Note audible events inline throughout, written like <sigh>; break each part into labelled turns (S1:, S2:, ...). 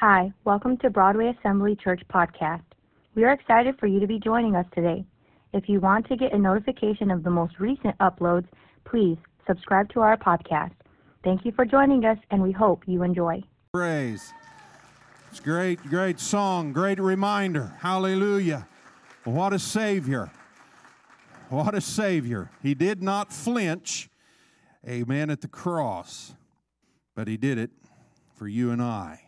S1: Hi, welcome to Broadway Assembly Church Podcast. We are excited for you to be joining us today. If you want to get a notification of the most recent uploads, please subscribe to our podcast. Thank you for joining us, and we hope you enjoy.
S2: Praise. It's great, great song, great reminder. Hallelujah. What a Savior. What a Savior. He did not flinch, amen, at the cross, but He did it for you and I.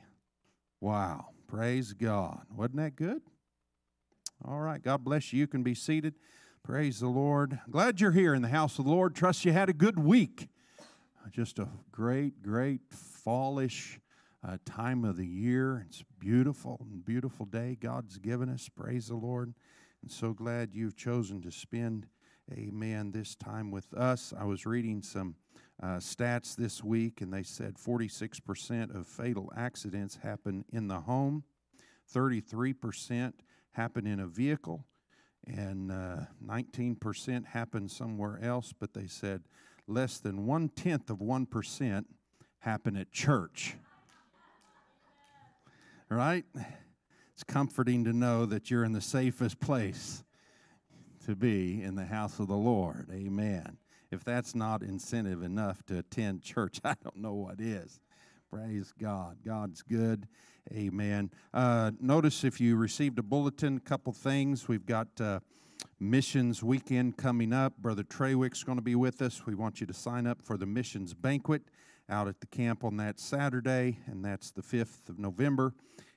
S2: Wow. Praise God. Wasn't that good? All right. God bless you. You can be seated. Praise the Lord. Glad you're here in the house of the Lord. Trust you had a good week. Just a great, great fallish uh, time of the year. It's beautiful, beautiful day God's given us. Praise the Lord. And so glad you've chosen to spend, amen, this time with us. I was reading some uh, stats this week, and they said 46% of fatal accidents happen in the home, 33% happen in a vehicle, and uh, 19% happen somewhere else. But they said less than one tenth of 1% happen at church. Right? It's comforting to know that you're in the safest place to be in the house of the Lord. Amen. If that's not incentive enough to attend church, <laughs> I don't know what is. Praise God. God's good. Amen. Uh, notice if you received a bulletin, a couple things. We've got uh, missions weekend coming up. Brother Treywick's going to be with us. We want you to sign up for the missions banquet out at the camp on that Saturday, and that's the 5th of November.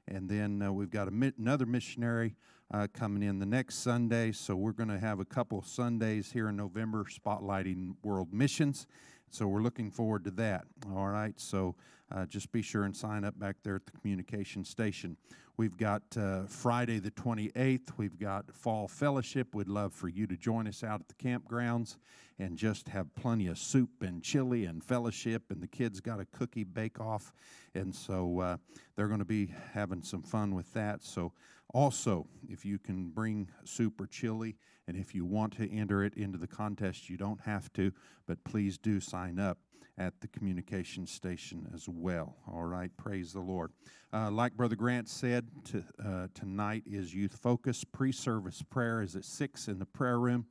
S2: And then uh, we've got another missionary uh, coming in the next Sunday. So we're going to have a couple Sundays here in November spotlighting world missions. So we're looking forward to that. All right. So uh, just be sure and sign up back there at the communication station. We've got uh, Friday the 28th. We've got Fall Fellowship. We'd love for you to join us out at the campgrounds and just have plenty of soup and chili and fellowship. And the kids got a cookie bake off. And so uh, they're going to be having some fun with that. So also, if you can bring soup or chili, and if you want to enter it into the contest, you don't have to, but please do sign up at the communication station as well. All right, praise the Lord. Uh, like Brother Grant said, to, uh, tonight is Youth Focus. Pre service prayer is at 6 in the prayer room.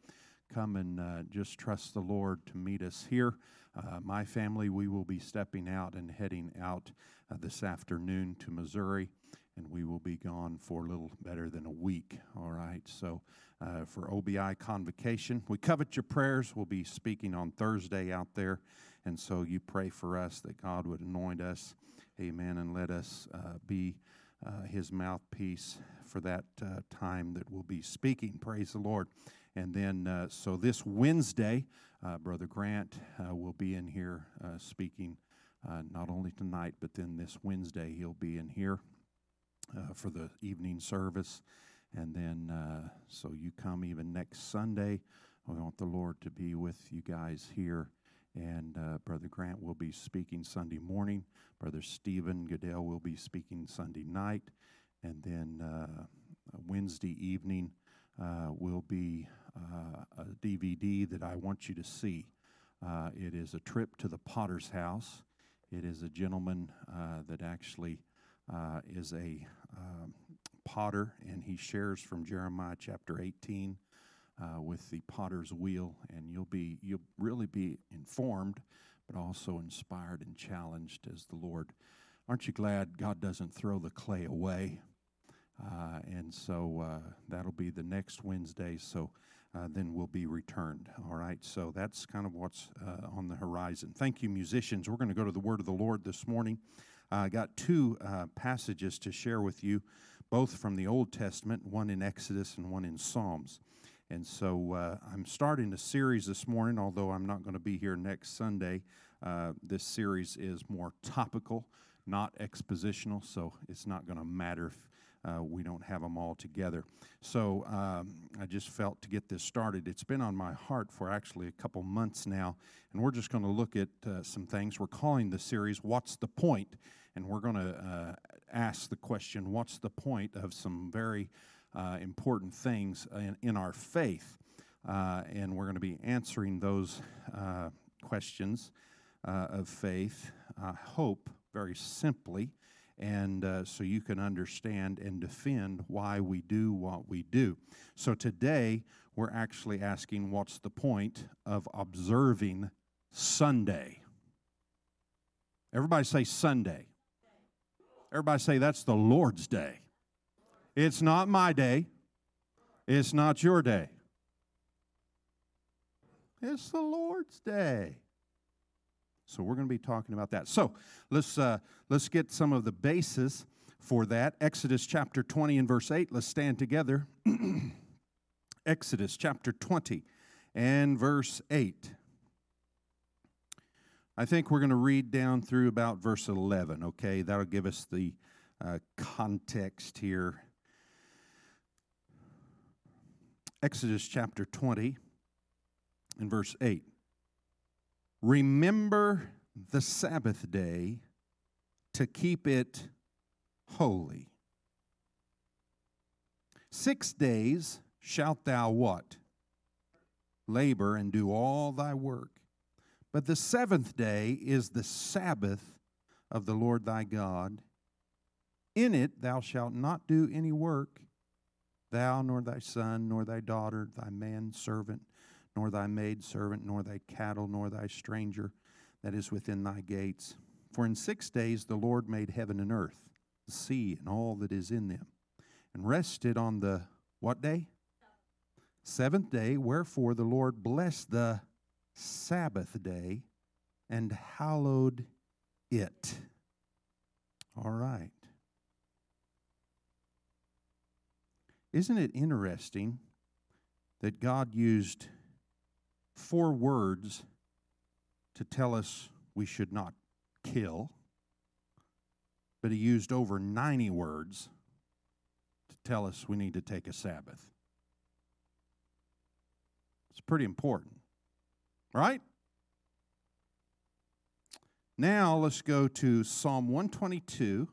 S2: Come and uh, just trust the Lord to meet us here. Uh, my family, we will be stepping out and heading out uh, this afternoon to Missouri and we will be gone for a little better than a week. All right. So, uh, for OBI convocation, we covet your prayers. We'll be speaking on Thursday out there. And so, you pray for us that God would anoint us. Amen. And let us uh, be uh, his mouthpiece for that uh, time that we'll be speaking. Praise the Lord. And then, uh, so this Wednesday, uh, Brother Grant will be in here speaking. not only tonight, but then this Wednesday, he'll be in here uh, for the evening service. And then, uh, so you come even next Sunday. We want the Lord to be with you guys here. And uh, Brother Grant will be speaking Sunday morning. Brother Stephen Goodell will be speaking Sunday night. And then uh, Wednesday evening uh, will be uh, a DVD that I want you to see. it is a trip to the Potter's House. It is a gentleman that actually uh, is a potter, and he shares from Jeremiah chapter 18 uh, with the potter's wheel, and you'll be you'll really be informed, but also inspired and challenged as the Lord. Aren't you glad God doesn't throw the clay away? Uh, and so uh, that'll be the next Wednesday. So uh, then we'll be returned. All right. So that's kind of what's uh, on the horizon. Thank you, musicians. We're going to go to the Word of the Lord this morning. I uh, got two uh, passages to share with you, both from the Old Testament, one in Exodus and one in Psalms. And so uh, I'm starting a series this morning, although I'm not going to be here next Sunday. Uh, this series is more topical, not expositional, so it's not going to matter if uh, we don't have them all together. So um, I just felt to get this started. It's been on my heart for actually a couple months now, and we're just going to look at uh, some things. We're calling the series "What's the Point," and we're going to uh, ask the question: What's the point of some very uh, important things in, in our faith? Uh, and we're going to be answering those uh, questions of faith. I hope very simply and uh, so you can understand and defend why we do what we do. So today, we're actually asking what's the point of observing Sunday? Everybody say Sunday. Everybody say that's the Lord's day. It's not my day. It's not your day. It's the Lord's day. So we're going to be talking about that. So let's uh, let's get some of the basis for that. Exodus chapter 20 and verse 8. Let's stand together. <clears throat> Exodus chapter 20 and verse 8. I think we're going to read down through about verse 11, okay? That'll give us the uh, context here. Exodus chapter 20 and verse 8. Remember the Sabbath day to keep it holy. Six days shalt thou what? Labor and do all thy work. But the seventh day is the Sabbath of the Lord thy God. In it thou shalt not do any work, thou, nor thy son, nor thy daughter, thy manservant, nor thy maidservant, nor thy cattle, nor thy stranger that is within thy gates. For in six days the Lord made heaven and earth, the sea, and all that is in them, and rested on the what day? Seventh day. Wherefore the Lord blessed the Sabbath day and hallowed it. All right. Isn't it interesting that God used four words to tell us we should not kill, but he used over 90 words to tell us we need to take a Sabbath. It's pretty important, right? Now let's go to Psalm 122.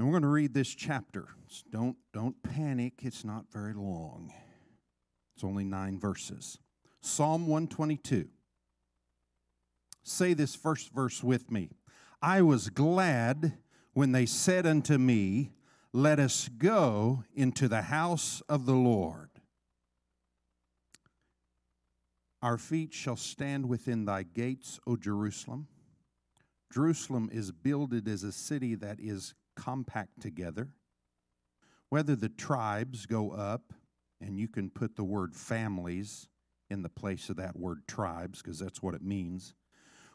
S2: And we're going to read this chapter. Don't, don't panic, it's not very long. It's only nine verses. Psalm 122. Say this first verse with me. I was glad when they said unto me, Let us go into the house of the Lord. Our feet shall stand within thy gates, O Jerusalem. Jerusalem is builded as a city that is compact together, whether the tribes go up, and you can put the word families in the place of that word tribes, because that's what it means.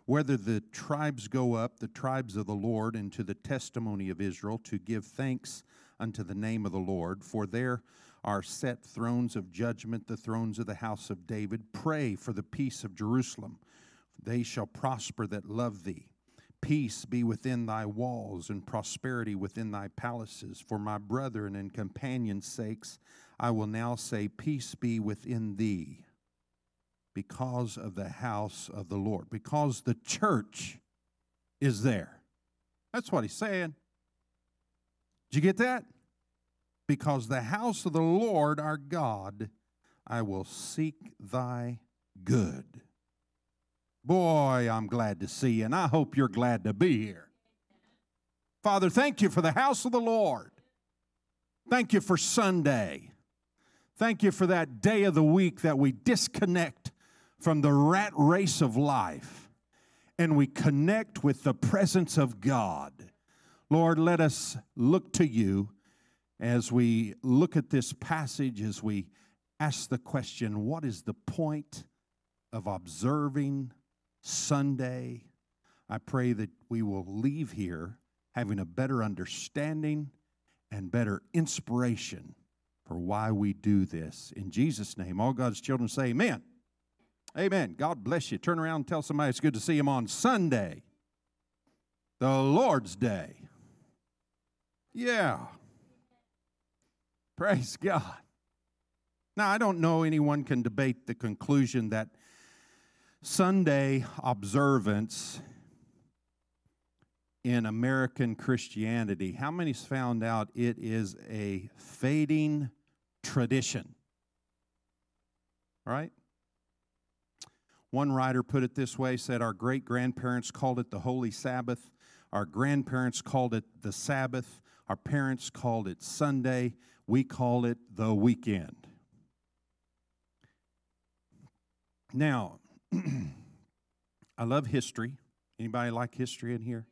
S2: Whether the tribes go up, the tribes of the Lord, into the testimony of Israel, to give thanks unto the name of the Lord, for there are set thrones of judgment, the thrones of the house of David. Pray for the peace of Jerusalem. They shall prosper that love thee. Peace be within thy walls and prosperity within thy palaces. For my brethren and companions' sakes, I will now say, Peace be within thee because of the house of the Lord, because the church is there. That's what he's saying. Did you get that? Because the house of the Lord our God, I will seek thy good. Boy, I'm glad to see you, and I hope you're glad to be here. Father, thank you for the house of the Lord. Thank you for Sunday. Thank you for that day of the week that we disconnect from the rat race of life and we connect with the presence of God. Lord, let us look to you as we look at this passage, as we ask the question what is the point of observing Sunday. I pray that we will leave here having a better understanding and better inspiration for why we do this. In Jesus' name, all God's children say, Amen. Amen. God bless you. Turn around and tell somebody it's good to see him on Sunday, the Lord's Day. Yeah. Praise God. Now, I don't know anyone can debate the conclusion that Sunday observance in American Christianity, how many's found out it is a fading tradition? Right? One writer put it this way said, Our great grandparents called it the Holy Sabbath. Our grandparents called it the Sabbath. Our parents called it Sunday. We call it the weekend. Now, <clears throat> I love history. Anybody like history in here?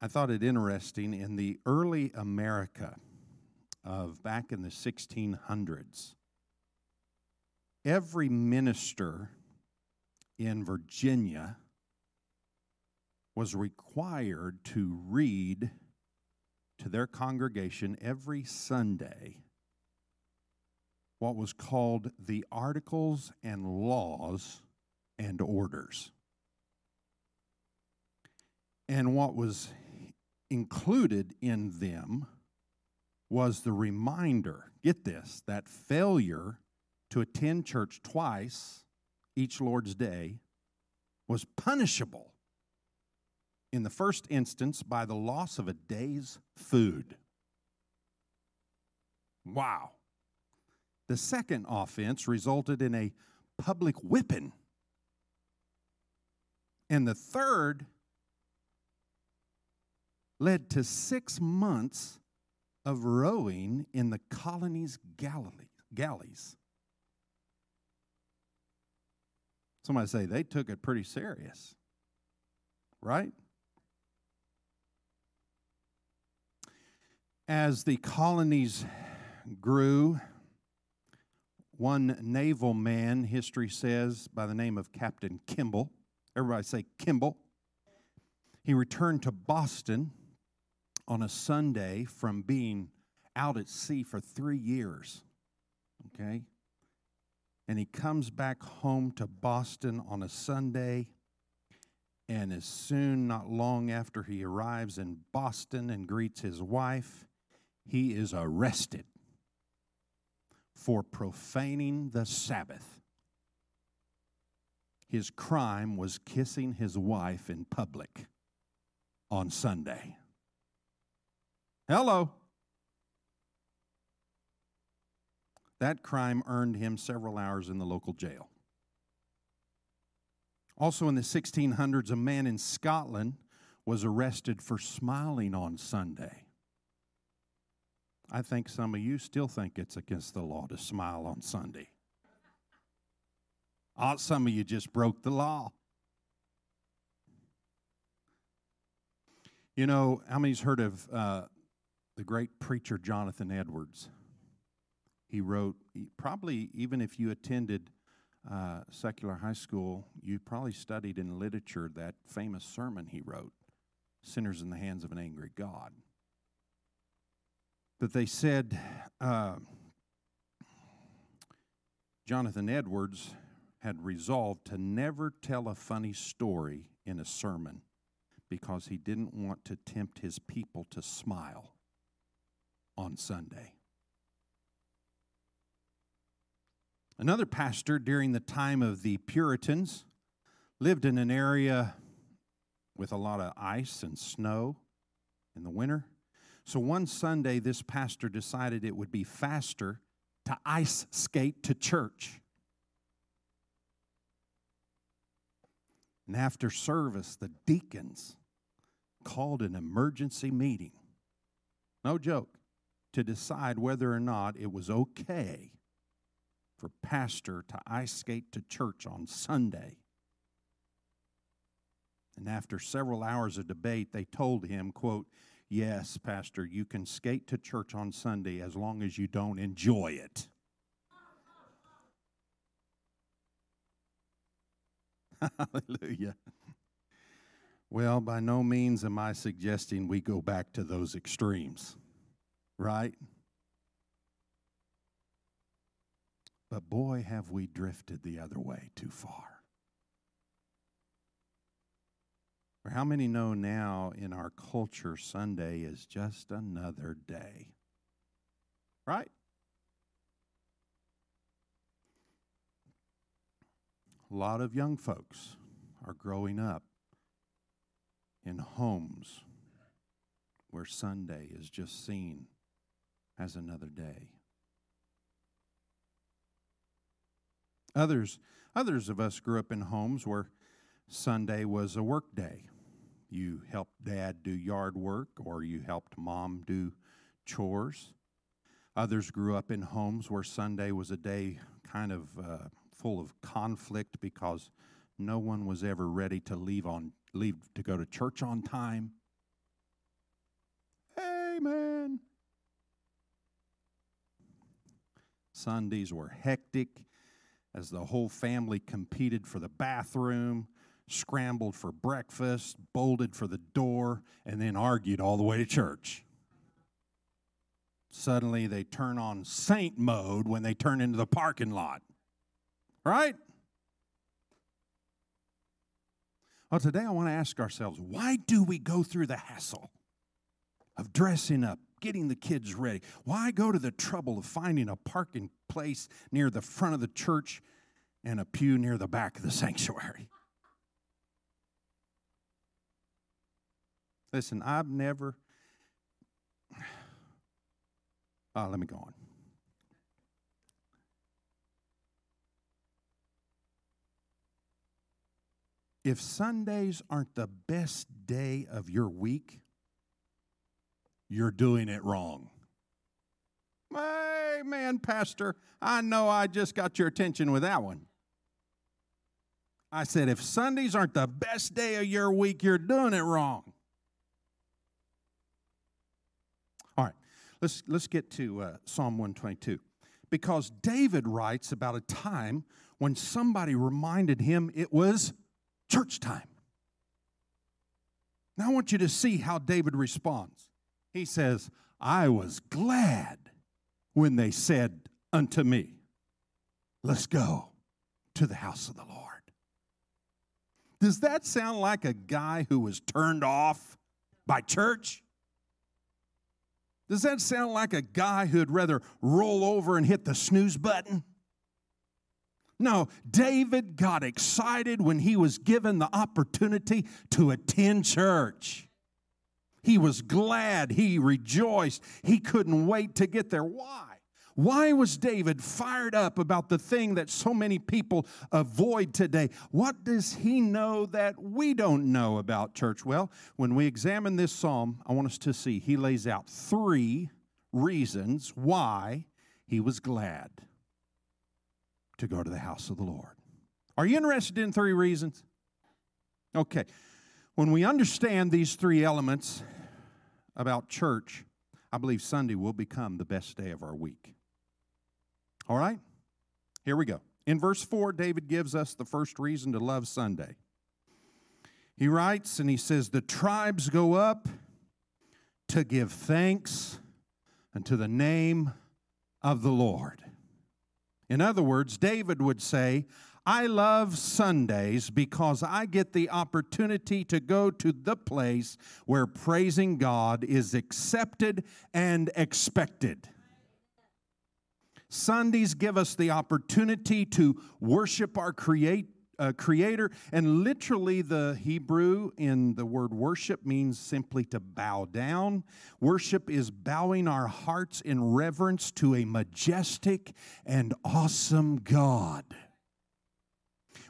S2: I thought it interesting in the early America of back in the 1600s, every minister in Virginia was required to read to their congregation every Sunday what was called the Articles and Laws and Orders. And what was included in them was the reminder get this, that failure to attend church twice each Lord's Day was punishable in the first instance by the loss of a day's food. Wow. The second offense resulted in a public whipping. And the third led to six months of rowing in the colony's galleys. Somebody say they took it pretty serious, right? As the colonies grew, one naval man, history says, by the name of Captain Kimball, everybody say Kimball, he returned to Boston on a Sunday from being out at sea for three years. Okay? And he comes back home to Boston on a Sunday. And as soon, not long after he arrives in Boston and greets his wife, he is arrested for profaning the Sabbath. His crime was kissing his wife in public on Sunday. Hello. That crime earned him several hours in the local jail. Also in the 1600s, a man in Scotland was arrested for smiling on Sunday. I think some of you still think it's against the law to smile on Sunday. Oh, some of you just broke the law. You know, how many's heard of uh, the great preacher Jonathan Edwards. He wrote, probably even if you attended uh, secular high school, you probably studied in literature that famous sermon he wrote, Sinners in the Hands of an Angry God. But they said, uh, Jonathan Edwards had resolved to never tell a funny story in a sermon because he didn't want to tempt his people to smile on Sunday. Another pastor during the time of the Puritans lived in an area with a lot of ice and snow in the winter. So one Sunday, this pastor decided it would be faster to ice skate to church. And after service, the deacons called an emergency meeting. No joke to decide whether or not it was okay for pastor to ice skate to church on Sunday. And after several hours of debate, they told him, quote, Yes, Pastor, you can skate to church on Sunday as long as you don't enjoy it. <laughs> Hallelujah. Well, by no means am I suggesting we go back to those extremes right? But boy, have we drifted the other way too far. Or how many know now in our culture Sunday is just another day? Right? A lot of young folks are growing up in homes where Sunday is just seen as another day. Others, others of us grew up in homes where Sunday was a work day. You helped dad do yard work or you helped mom do chores. Others grew up in homes where Sunday was a day kind of uh, full of conflict because no one was ever ready to leave on leave to go to church on time. Amen. Sundays were hectic as the whole family competed for the bathroom, scrambled for breakfast, bolted for the door, and then argued all the way to church. Suddenly they turn on saint mode when they turn into the parking lot. Right? Well, today I want to ask ourselves why do we go through the hassle of dressing up, getting the kids ready? Why go to the trouble of finding a parking place near the front of the church and a pew near the back of the sanctuary? Listen, I've never. Oh, <sighs> let me go on. If Sundays aren't the best day of your week, you're doing it wrong. Hey, man, Pastor, I know I just got your attention with that one. I said, if Sundays aren't the best day of your week, you're doing it wrong. All right, let's, let's get to uh, Psalm 122. Because David writes about a time when somebody reminded him it was church time. Now I want you to see how David responds. He says, I was glad when they said unto me, Let's go to the house of the Lord. Does that sound like a guy who was turned off by church? Does that sound like a guy who'd rather roll over and hit the snooze button? No, David got excited when he was given the opportunity to attend church. He was glad, he rejoiced, he couldn't wait to get there. Why? Why was David fired up about the thing that so many people avoid today? What does he know that we don't know about church? Well, when we examine this psalm, I want us to see he lays out three reasons why he was glad to go to the house of the Lord. Are you interested in three reasons? Okay. When we understand these three elements about church, I believe Sunday will become the best day of our week. All right? Here we go. In verse 4, David gives us the first reason to love Sunday. He writes and he says, The tribes go up to give thanks unto the name of the Lord. In other words, David would say, I love Sundays because I get the opportunity to go to the place where praising God is accepted and expected. Sundays give us the opportunity to worship our create, uh, Creator, and literally, the Hebrew in the word worship means simply to bow down. Worship is bowing our hearts in reverence to a majestic and awesome God.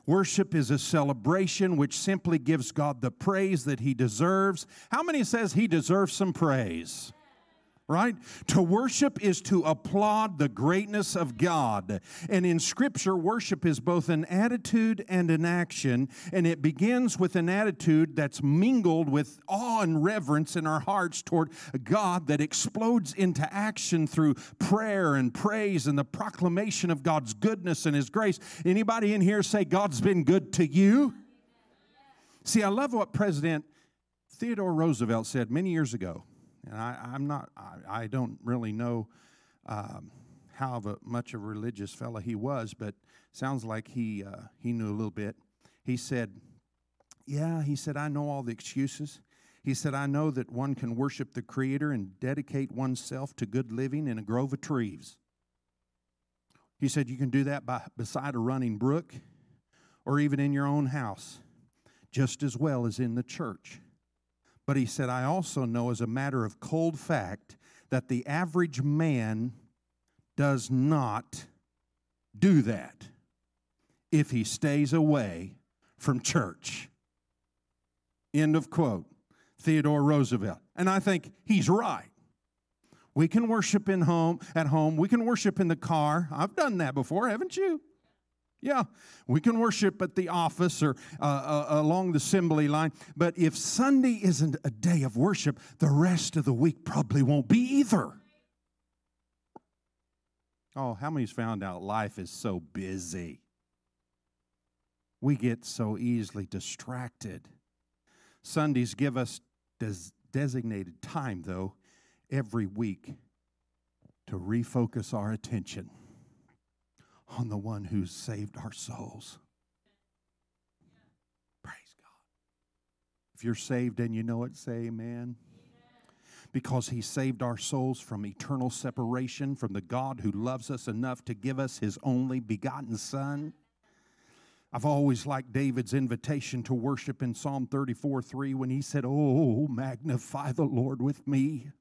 S2: Worship is a celebration which simply gives God the praise that He deserves. How many says He deserves some praise? Right? To worship is to applaud the greatness of God. And in Scripture, worship is both an attitude and an action. And it begins with an attitude that's mingled with awe and reverence in our hearts toward God that explodes into action through prayer and praise and the proclamation of God's goodness and His grace. Anybody in here say, God's been good to you? See, I love what President Theodore Roosevelt said many years ago. And I, am not, I, I, don't really know um, how of a, much of a religious fellow he was, but sounds like he, uh, he knew a little bit. He said, Yeah, he said, I know all the excuses. He said, I know that one can worship the Creator and dedicate oneself to good living in a grove of trees. He said, You can do that by, beside a running brook or even in your own house, just as well as in the church. But he said, I also know as a matter of cold fact that the average man does not do that. if he stays away from church. End of quote. Theodore Roosevelt. And I think he's right. We can worship in home at home. We can worship in the car. I've done that before, haven't you? Yeah, we can worship at the office or uh, uh, along the assembly line. But if Sunday isn't a day of worship, the rest of the week probably won't be either. Oh, how many's found out life is so busy? We get so easily distracted. Sundays give us des- designated time, though, every week to refocus our attention on the one who saved our souls. Praise God. If you're saved and you know it, say amen. Because he saved our souls from eternal separation from the God who loves us enough to give us his only begotten Son. I've always liked David's invitation to worship in Psalm 34 3 when he said, Oh, magnify the Lord with me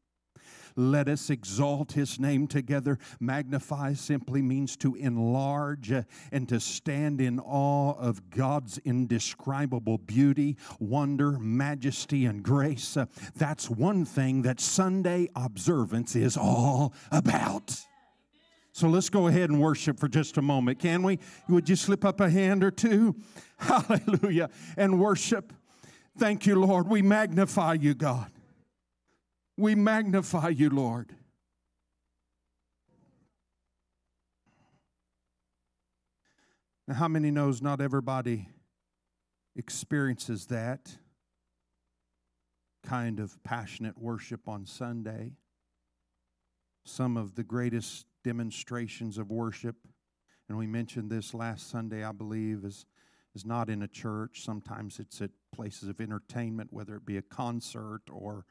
S2: let us exalt his name together. Magnify simply means to enlarge and to stand in awe of God's indescribable beauty, wonder, majesty, and grace. That's one thing that Sunday observance is all about. So let's go ahead and worship for just a moment, can we? Would you slip up a hand or two? <laughs> Hallelujah. And worship. Thank you, Lord. We magnify you, God. We magnify you, Lord. Now, how many knows not everybody experiences that kind of passionate worship on Sunday? Some of the greatest demonstrations of worship, and we mentioned this last Sunday, I believe, is, is not in a church. Sometimes it's at places of entertainment, whether it be a concert or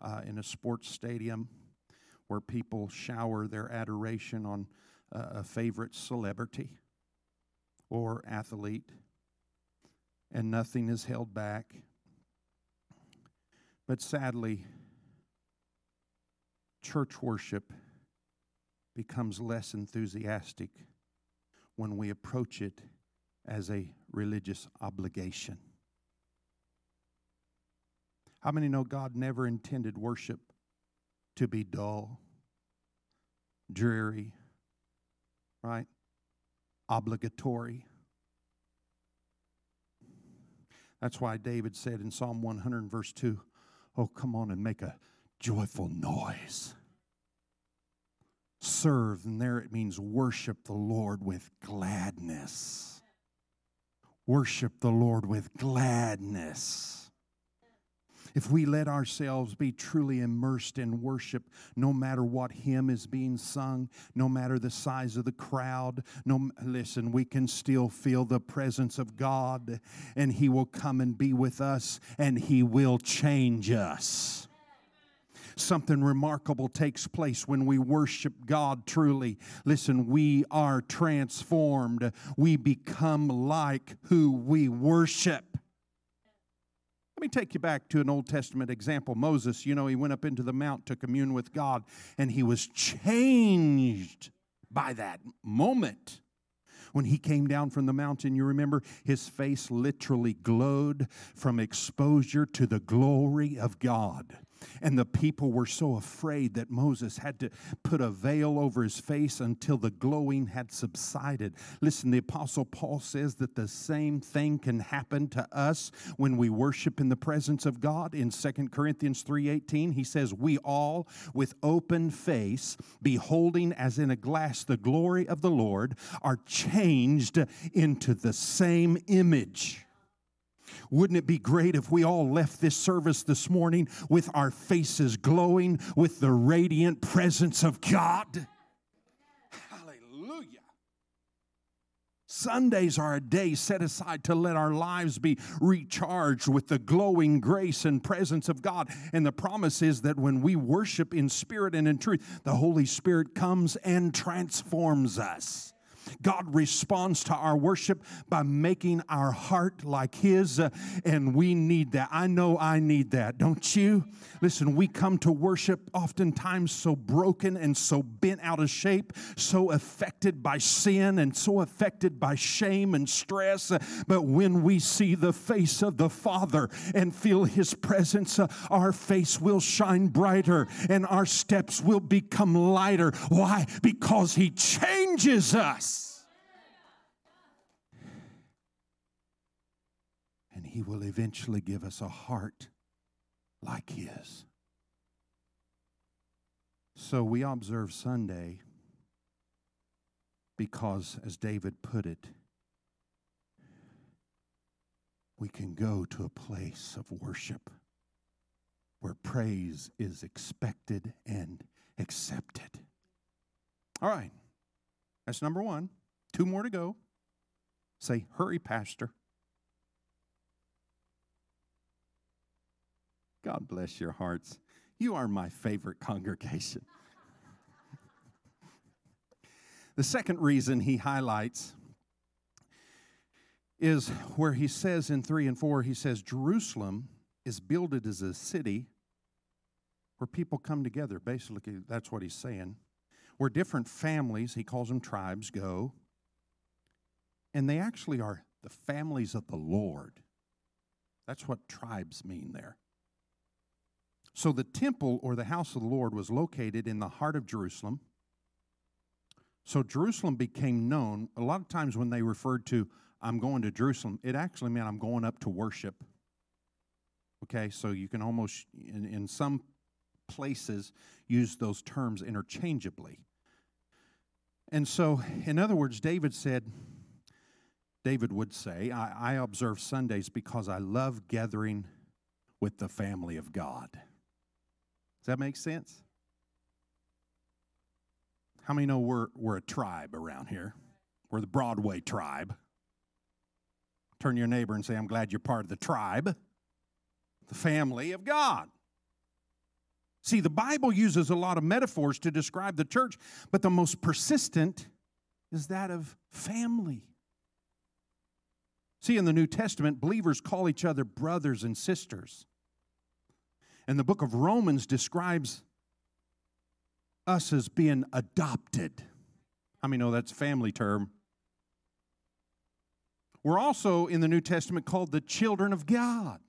S2: uh, in a sports stadium where people shower their adoration on a favorite celebrity or athlete, and nothing is held back. But sadly, church worship becomes less enthusiastic when we approach it as a religious obligation. How many know God never intended worship to be dull, dreary, right? Obligatory. That's why David said in Psalm 100, verse 2, Oh, come on and make a joyful noise. Serve, and there it means worship the Lord with gladness. Worship the Lord with gladness if we let ourselves be truly immersed in worship, no matter what hymn is being sung, no matter the size of the crowd, no listen, we can still feel the presence of God and he will come and be with us and he will change us something remarkable takes place when we worship God truly. Listen, we are transformed. We become like who we worship. Let me take you back to an Old Testament example. Moses, you know, he went up into the mount to commune with God, and he was changed by that moment. When he came down from the mountain, you remember his face literally glowed from exposure to the glory of God. And the people were so afraid that Moses had to put a veil over his face until the glowing had subsided. Listen, the Apostle Paul says that the same thing can happen to us when we worship in the presence of God. In 2 Corinthians 3:18, he says, We all with open face, beholding as in a glass the glory of the Lord, are changed into the same image wouldn't it be great if we all left this service this morning with our faces glowing with the radiant presence of God? Hallelujah. Sundays are a day set aside to let our lives be recharged with the glowing grace and presence of God. And the promise is that when we worship in spirit and in truth, the Holy Spirit comes and transforms us. God responds to our worship by making our heart like His, uh, and we need that. I know I need that, don't you? Listen, we come to worship oftentimes so broken and so bent out of shape, so affected by sin and so affected by shame and stress. Uh, but when we see the face of the Father and feel His presence, uh, our face will shine brighter and our steps will become lighter. Why? Because He changes us. And He will eventually give us a heart like His. So we observe Sunday because, as David put it, we can go to a place of worship where praise is expected and accepted. All right, that's number one. Two more to go. Say, hurry, Pastor. God bless your hearts. You are my favorite congregation. <laughs> the second reason he highlights is where he says in 3 and 4, he says, Jerusalem is builded as a city where people come together. Basically, that's what he's saying. Where different families, he calls them tribes, go. And they actually are the families of the Lord. That's what tribes mean there. So the temple or the house of the Lord was located in the heart of Jerusalem. So Jerusalem became known. A lot of times when they referred to, I'm going to Jerusalem, it actually meant I'm going up to worship. Okay, so you can almost, in, in some places, use those terms interchangeably. And so, in other words, David said, David would say, I, I observe Sundays because I love gathering with the family of God. Does that make sense? How many know we're, we're a tribe around here? We're the Broadway tribe. Turn your neighbor and say, I'm glad you're part of the tribe, the family of God. See, the Bible uses a lot of metaphors to describe the church, but the most persistent is that of family. See, in the New Testament, believers call each other brothers and sisters. And the book of Romans describes us as being adopted. How many know that's a family term? We're also in the New Testament called the children of God.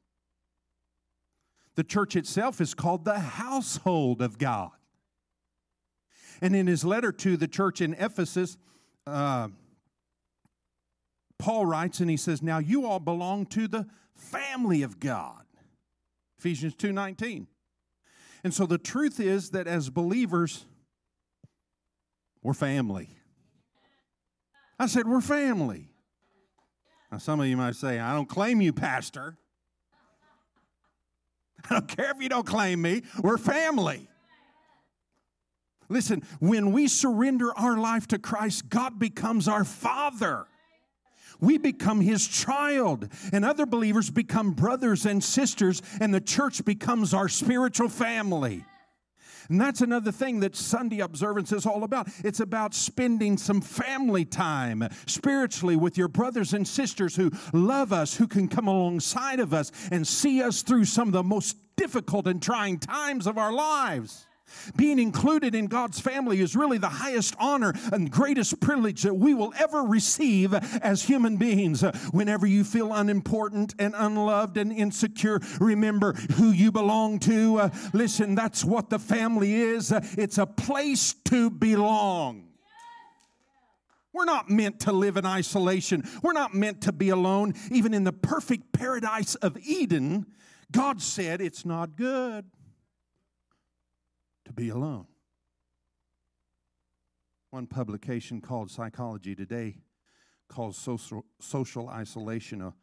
S2: The church itself is called the household of God. And in his letter to the church in Ephesus, uh, Paul writes and he says, Now you all belong to the family of God. Ephesians 2:19. And so the truth is that as believers we're family. I said we're family. Now some of you might say, I don't claim you, pastor. <laughs> I don't care if you don't claim me. We're family. Listen, when we surrender our life to Christ, God becomes our Father we become his child. And other believers become brothers and sisters, and the church becomes our spiritual family. And that's another thing that Sunday observance is all about. It's about spending some family time spiritually with your brothers and sisters who love us, who can come alongside of us and see us through some of the most difficult and trying times of our lives. Being included in God's family is really the highest honor and greatest privilege that we will ever receive as human beings. Whenever you feel unimportant and unloved and insecure, remember who you belong to. Listen, that's what the family is. It's a place to belong. We're not meant to live in isolation. We're not meant to be alone. Even in the perfect paradise of Eden, God said it's not good to be alone. One publication called Psychology Today calls social, social isolation a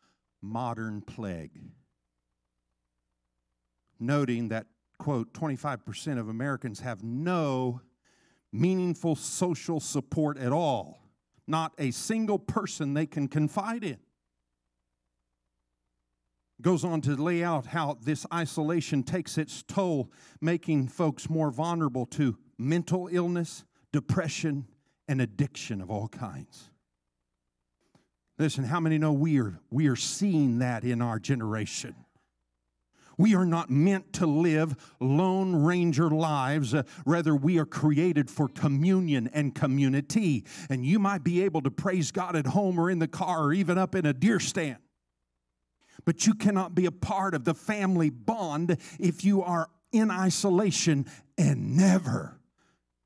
S2: modern plague, noting that, quote, 25% of Americans have no meaningful social support at all, not a single person they can confide in goes on to lay out how this isolation takes its toll, making folks more vulnerable to mental illness, depression, and addiction of all kinds. Listen, how many know we are, we are seeing that in our generation? We are not meant to live lone ranger lives. Uh, rather, we are created for communion and community. And you might be able to praise God at home or in the car or even up in a deer stand. But you cannot be a part of the family bond if you are in isolation and never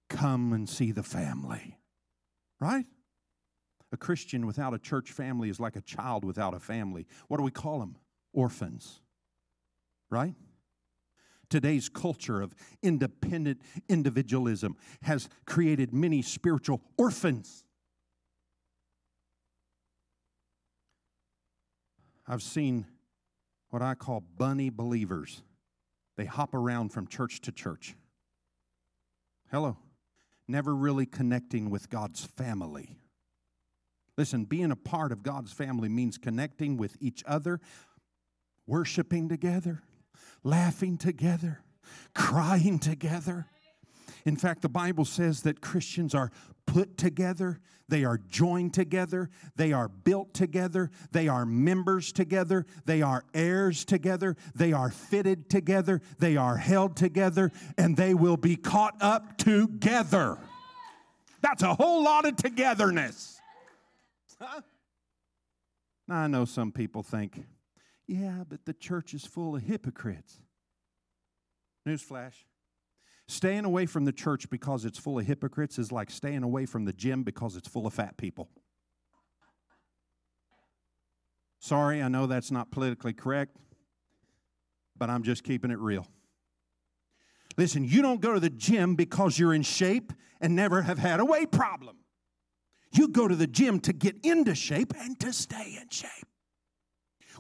S2: come and see the family. Right? A Christian without a church family is like a child without a family. What do we call them? Orphans right? Today's culture of independent individualism has created many spiritual orphans. I've seen what I call bunny believers. They hop around from church to church. Hello. Never really connecting with God's family. Listen, being a part of God's family means connecting with each other, worshiping together, laughing together, crying together. In fact, the Bible says that Christians are put together, they are joined together, they are built together, they are members together, they are heirs together, they are fitted together, they are held together, and they will be caught up together. That's a whole lot of togetherness. Huh? Now, I know some people think, yeah, but the church is full of hypocrites. Newsflash. Staying away from the church because it's full of hypocrites is like staying away from the gym because it's full of fat people. Sorry, I know that's not politically correct, but I'm just keeping it real. Listen, you don't go to the gym because you're in shape and never have had a weight problem. You go to the gym to get into shape and to stay in shape.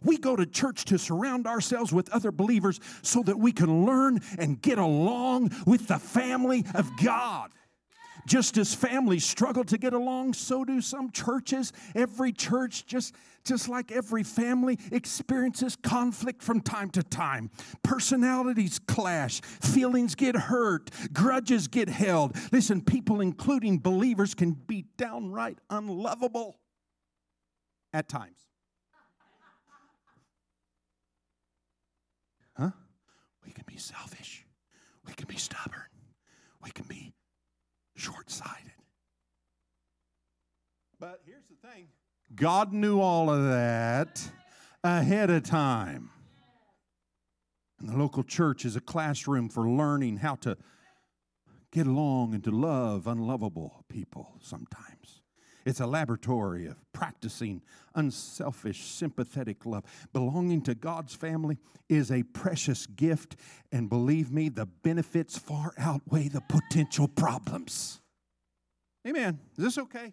S2: We go to church to surround ourselves with other believers so that we can learn and get along with the family of God. Just as families struggle to get along, so do some churches. Every church, just, just like every family, experiences conflict from time to time. Personalities clash, feelings get hurt, grudges get held. Listen, people, including believers, can be downright unlovable at times. We can be selfish. We can be stubborn. We can be short sighted. But here's the thing God knew all of that ahead of time. And the local church is a classroom for learning how to get along and to love unlovable people sometimes. It's a laboratory of practicing unselfish, sympathetic love. Belonging to God's family is a precious gift, and believe me, the benefits far outweigh the potential problems. Amen. Is this okay?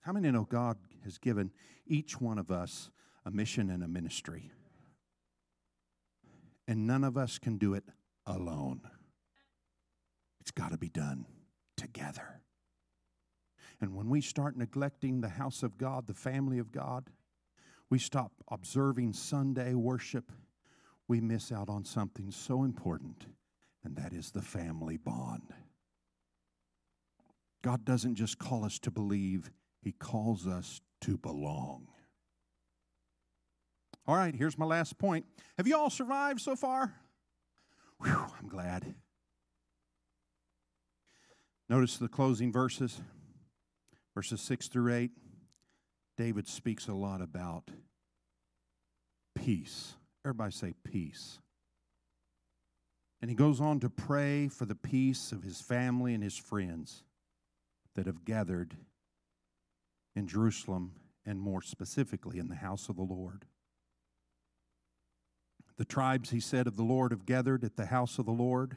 S2: How many know God has given each one of us a mission and a ministry? And none of us can do it alone. It's got to be done together. And when we start neglecting the house of God, the family of God, we stop observing Sunday worship, we miss out on something so important, and that is the family bond. God doesn't just call us to believe, He calls us to belong. All right, here's my last point. Have you all survived so far? Whew, I'm glad. Notice the closing verses verses 6 through 8, David speaks a lot about peace. Everybody say peace. And he goes on to pray for the peace of his family and his friends that have gathered in Jerusalem and more specifically in the house of the Lord. The tribes, he said, of the Lord have gathered at the house of the Lord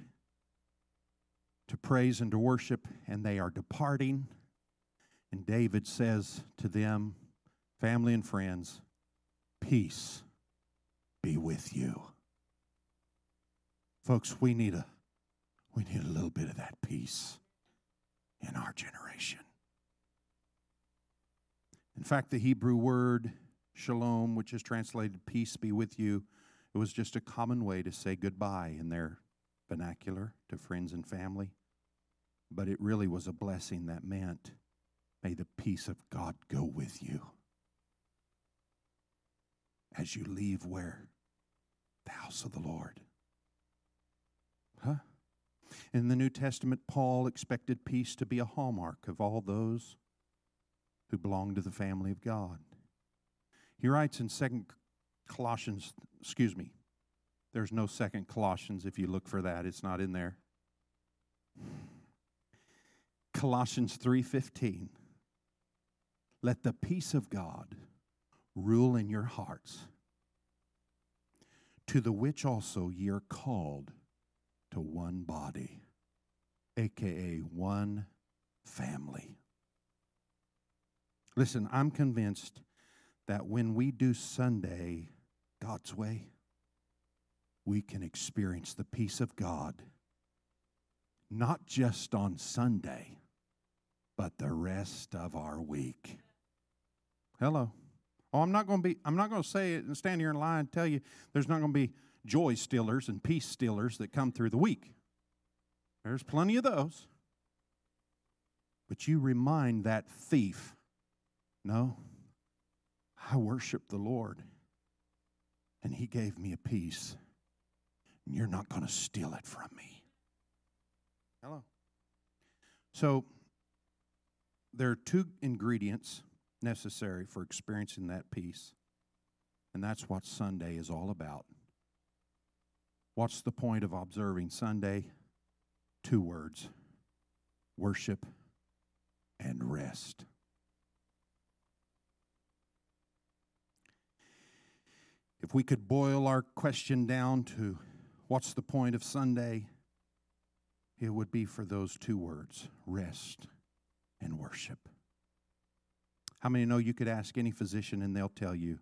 S2: to praise and to worship, and they are departing and David says to them, family and friends, peace be with you. Folks, we need a we need a little bit of that peace in our generation. In fact, the Hebrew word shalom, which is translated peace be with you, it was just a common way to say goodbye in their vernacular to friends and family. but it really was a blessing that meant, may the peace of God go with you as you leave where? The house of the Lord. Huh? In the New Testament, Paul expected peace to be a hallmark of all those who belong to the family of God. He writes in Second Colossians, excuse me, there's no second Colossians if you look for that. It's not in there. Colossians 3:15 Let the peace of God rule in your hearts to the which also ye are called to one body aka one family listen i'm convinced that when we do sunday god's way we can experience the peace of God, not just on Sunday, but the rest of our week. Hello. Oh, I'm not going to be, I'm not going to say it and stand here in line and tell you there's not going to be joy stealers and peace stealers that come through the week. There's plenty of those. But you remind that thief, no, I worship the Lord, and He gave me a peace and you're not going to steal it from me. Hello. So, there are two ingredients necessary for experiencing that peace, and that's what Sunday is all about. What's the point of observing Sunday? Two words worship and rest. If we could boil our question down to What's the point of Sunday? It would be for those two words rest and worship. How many know you could ask any physician and they'll tell you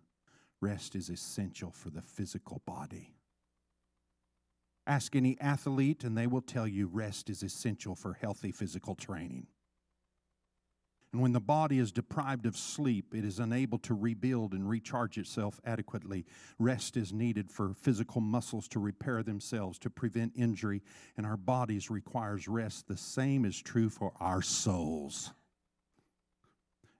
S2: rest is essential for the physical body? Ask any athlete and they will tell you rest is essential for healthy physical training. And when the body is deprived of sleep, it is unable to rebuild and recharge itself adequately. Rest is needed for physical muscles to repair themselves, to prevent injury, and our bodies requires rest. The same is true for our souls.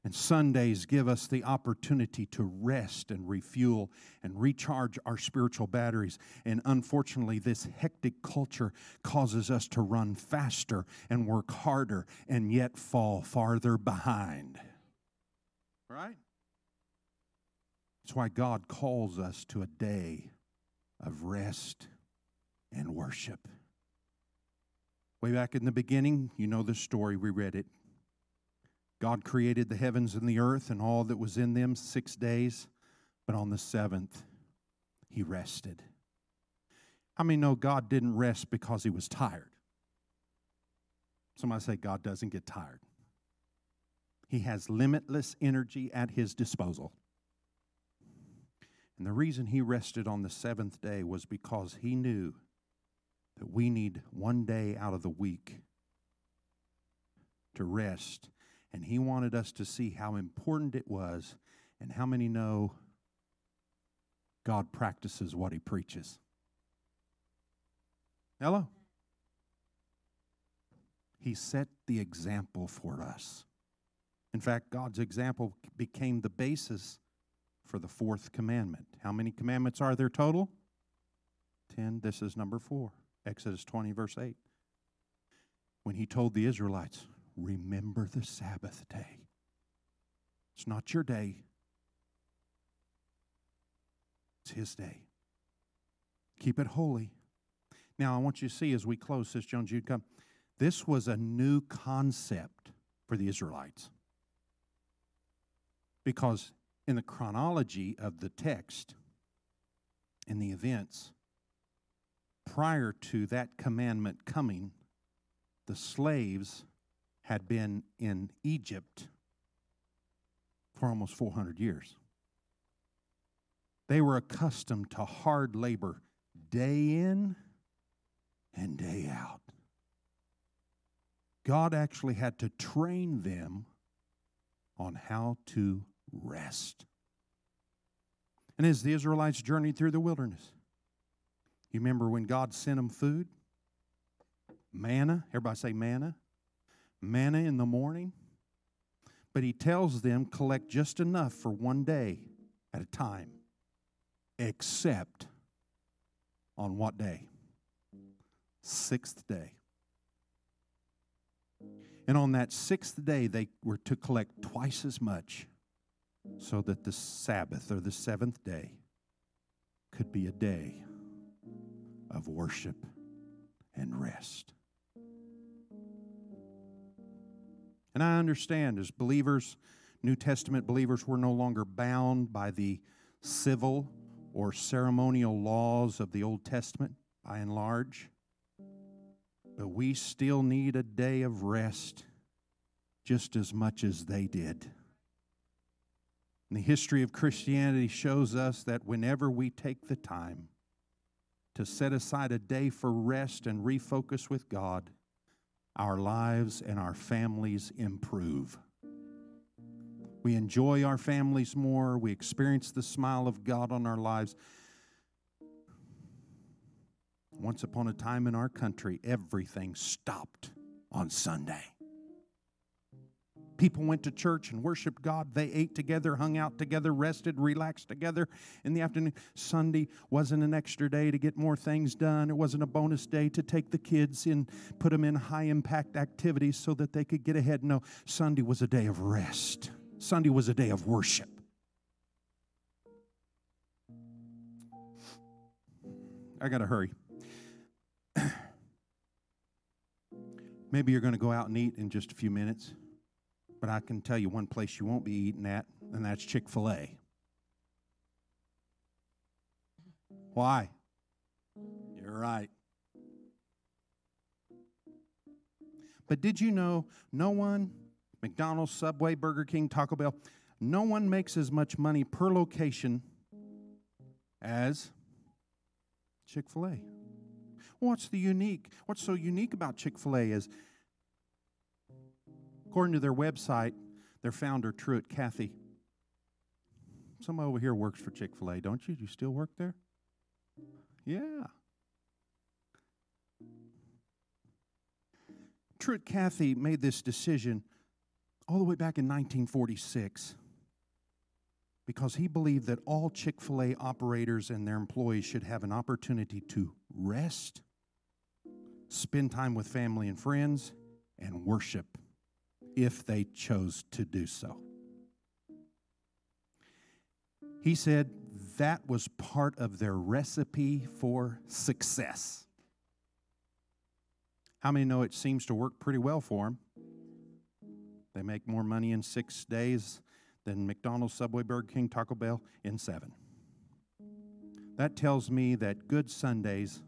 S2: And Sundays give us the opportunity to rest and refuel and recharge our spiritual batteries. And unfortunately, this hectic culture causes us to run faster and work harder and yet fall farther behind. Right? That's why God calls us to a day of rest and worship. Way back in the beginning, you know the story, we read it. God created the heavens and the earth and all that was in them six days, but on the seventh, he rested. How many know God didn't rest because he was tired? Somebody say, God doesn't get tired. He has limitless energy at his disposal. And the reason he rested on the seventh day was because he knew that we need one day out of the week to rest and he wanted us to see how important it was and how many know God practices what he preaches. Hello? He set the example for us. In fact, God's example became the basis for the fourth commandment. How many commandments are there total? Ten. This is number four. Exodus 20, verse 8. When he told the Israelites, remember the Sabbath day. It's not your day, it's His day. Keep it holy. Now, I want you to see as we close this, John Jude, come. This was a new concept for the Israelites. Because in the chronology of the text, in the events, prior to that commandment coming, the slaves had been in Egypt for almost 400 years. They were accustomed to hard labor day in and day out. God actually had to train them on how to rest. And as the Israelites journeyed through the wilderness, you remember when God sent them food? Manna, everybody say manna. Manna in the morning, but he tells them collect just enough for one day at a time, except on what day? Sixth day. And on that sixth day, they were to collect twice as much so that the Sabbath or the seventh day could be a day of worship and rest. And I understand as believers, New Testament believers, we're no longer bound by the civil or ceremonial laws of the Old Testament by and large. But we still need a day of rest just as much as they did. And the history of Christianity shows us that whenever we take the time to set aside a day for rest and refocus with God, our lives and our families improve. We enjoy our families more. We experience the smile of God on our lives. Once upon a time in our country, everything stopped on Sunday. People went to church and worshiped God. They ate together, hung out together, rested, relaxed together in the afternoon. Sunday wasn't an extra day to get more things done. It wasn't a bonus day to take the kids and put them in high impact activities so that they could get ahead. No, Sunday was a day of rest, Sunday was a day of worship. I got to hurry. <clears throat> Maybe you're going to go out and eat in just a few minutes. But I can tell you one place you won't be eating at, and that's Chick fil A. Why? You're right. But did you know no one, McDonald's, Subway, Burger King, Taco Bell, no one makes as much money per location as Chick fil A? What's the unique? What's so unique about Chick fil A is According to their website, their founder, Truett Cathy, somebody over here works for Chick fil A, don't you? Do you still work there? Yeah. Truett Cathy made this decision all the way back in 1946 because he believed that all Chick fil A operators and their employees should have an opportunity to rest, spend time with family and friends, and worship if they chose to do so. He said that was part of their recipe for success. How many know it seems to work pretty well for them? They make more money in six days than McDonald's, Subway, Burger King, Taco Bell in seven. That tells me that good Sundays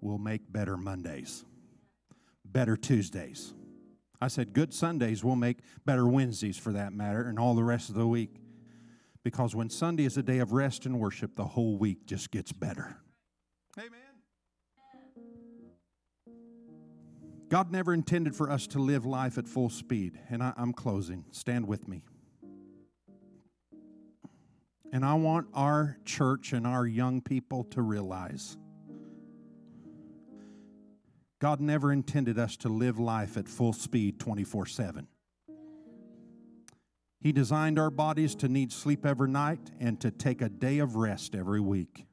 S2: will make better Mondays, better Tuesdays, I said, good Sundays will make better Wednesdays for that matter, and all the rest of the week. Because when Sunday is a day of rest and worship, the whole week just gets better. Amen. God never intended for us to live life at full speed. And I, am closing. Stand with me. And I want our church and our young people to realize God never intended us to live life at full speed 24 7. He designed our bodies to need sleep every night and to take a day of rest every week.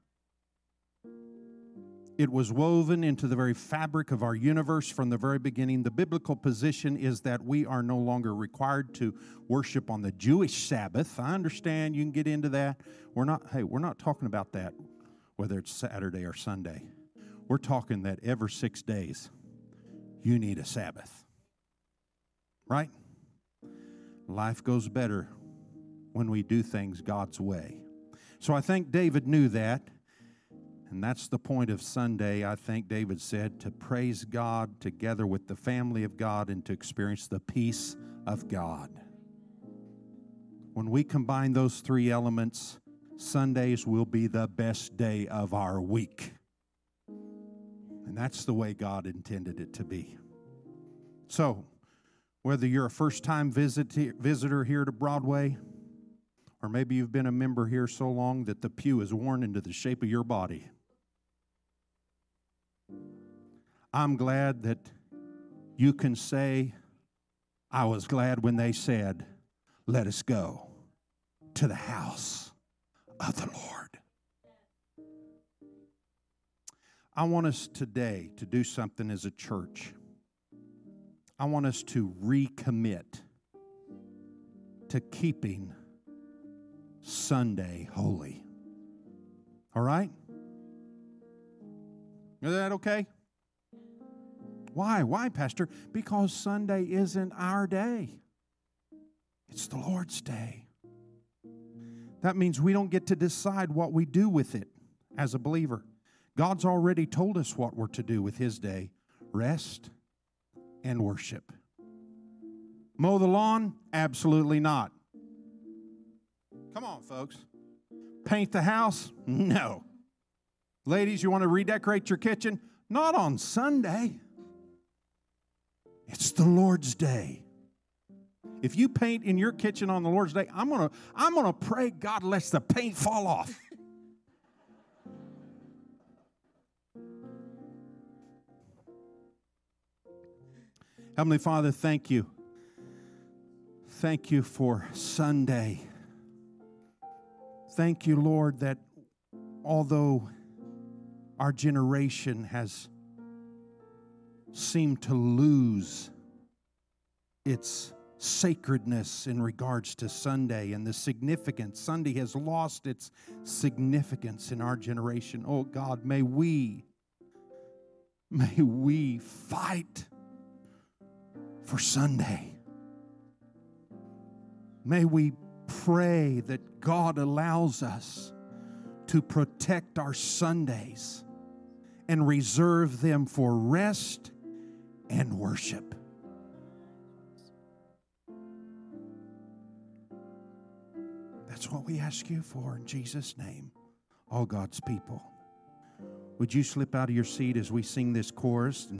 S2: It was woven into the very fabric of our universe from the very beginning. The biblical position is that we are no longer required to worship on the Jewish Sabbath. I understand you can get into that. We're not, hey, we're not talking about that, whether it's Saturday or Sunday. We're talking that every six days, you need a Sabbath. Right? Life goes better when we do things God's way. So I think David knew that. And that's the point of Sunday, I think David said, to praise God together with the family of God and to experience the peace of God. When we combine those three elements, Sundays will be the best day of our week. And that's the way God intended it to be. So, whether you're a first time visit, visitor here to Broadway, or maybe you've been a member here so long that the pew is worn into the shape of your body, I'm glad that you can say I was glad when they said, Let us go to the house of the Lord. I want us today to do something as a church. I want us to recommit to keeping Sunday holy. All right? Is that okay? Why? Why, Pastor? Because Sunday isn't our day, it's the Lord's day. That means we don't get to decide what we do with it as a believer. God's already told us what we're to do with His day rest and worship. Mow the lawn? Absolutely not. Come on, folks. Paint the house? No. Ladies, you want to redecorate your kitchen? Not on Sunday. It's the Lord's day. If you paint in your kitchen on the Lord's day, I'm going to I'm going to pray God lets the paint fall off. Heavenly Father, thank you. Thank you for Sunday. Thank you, Lord, that although our generation has seemed to lose its sacredness in regards to Sunday and the significance. Sunday has lost its significance in our generation. Oh God, may we, may we fight for Sunday. May we pray that God allows us to protect our Sundays and reserve them for rest and worship. That's what we ask you for in Jesus' name, all God's people. Would you slip out of your seat as we sing this chorus?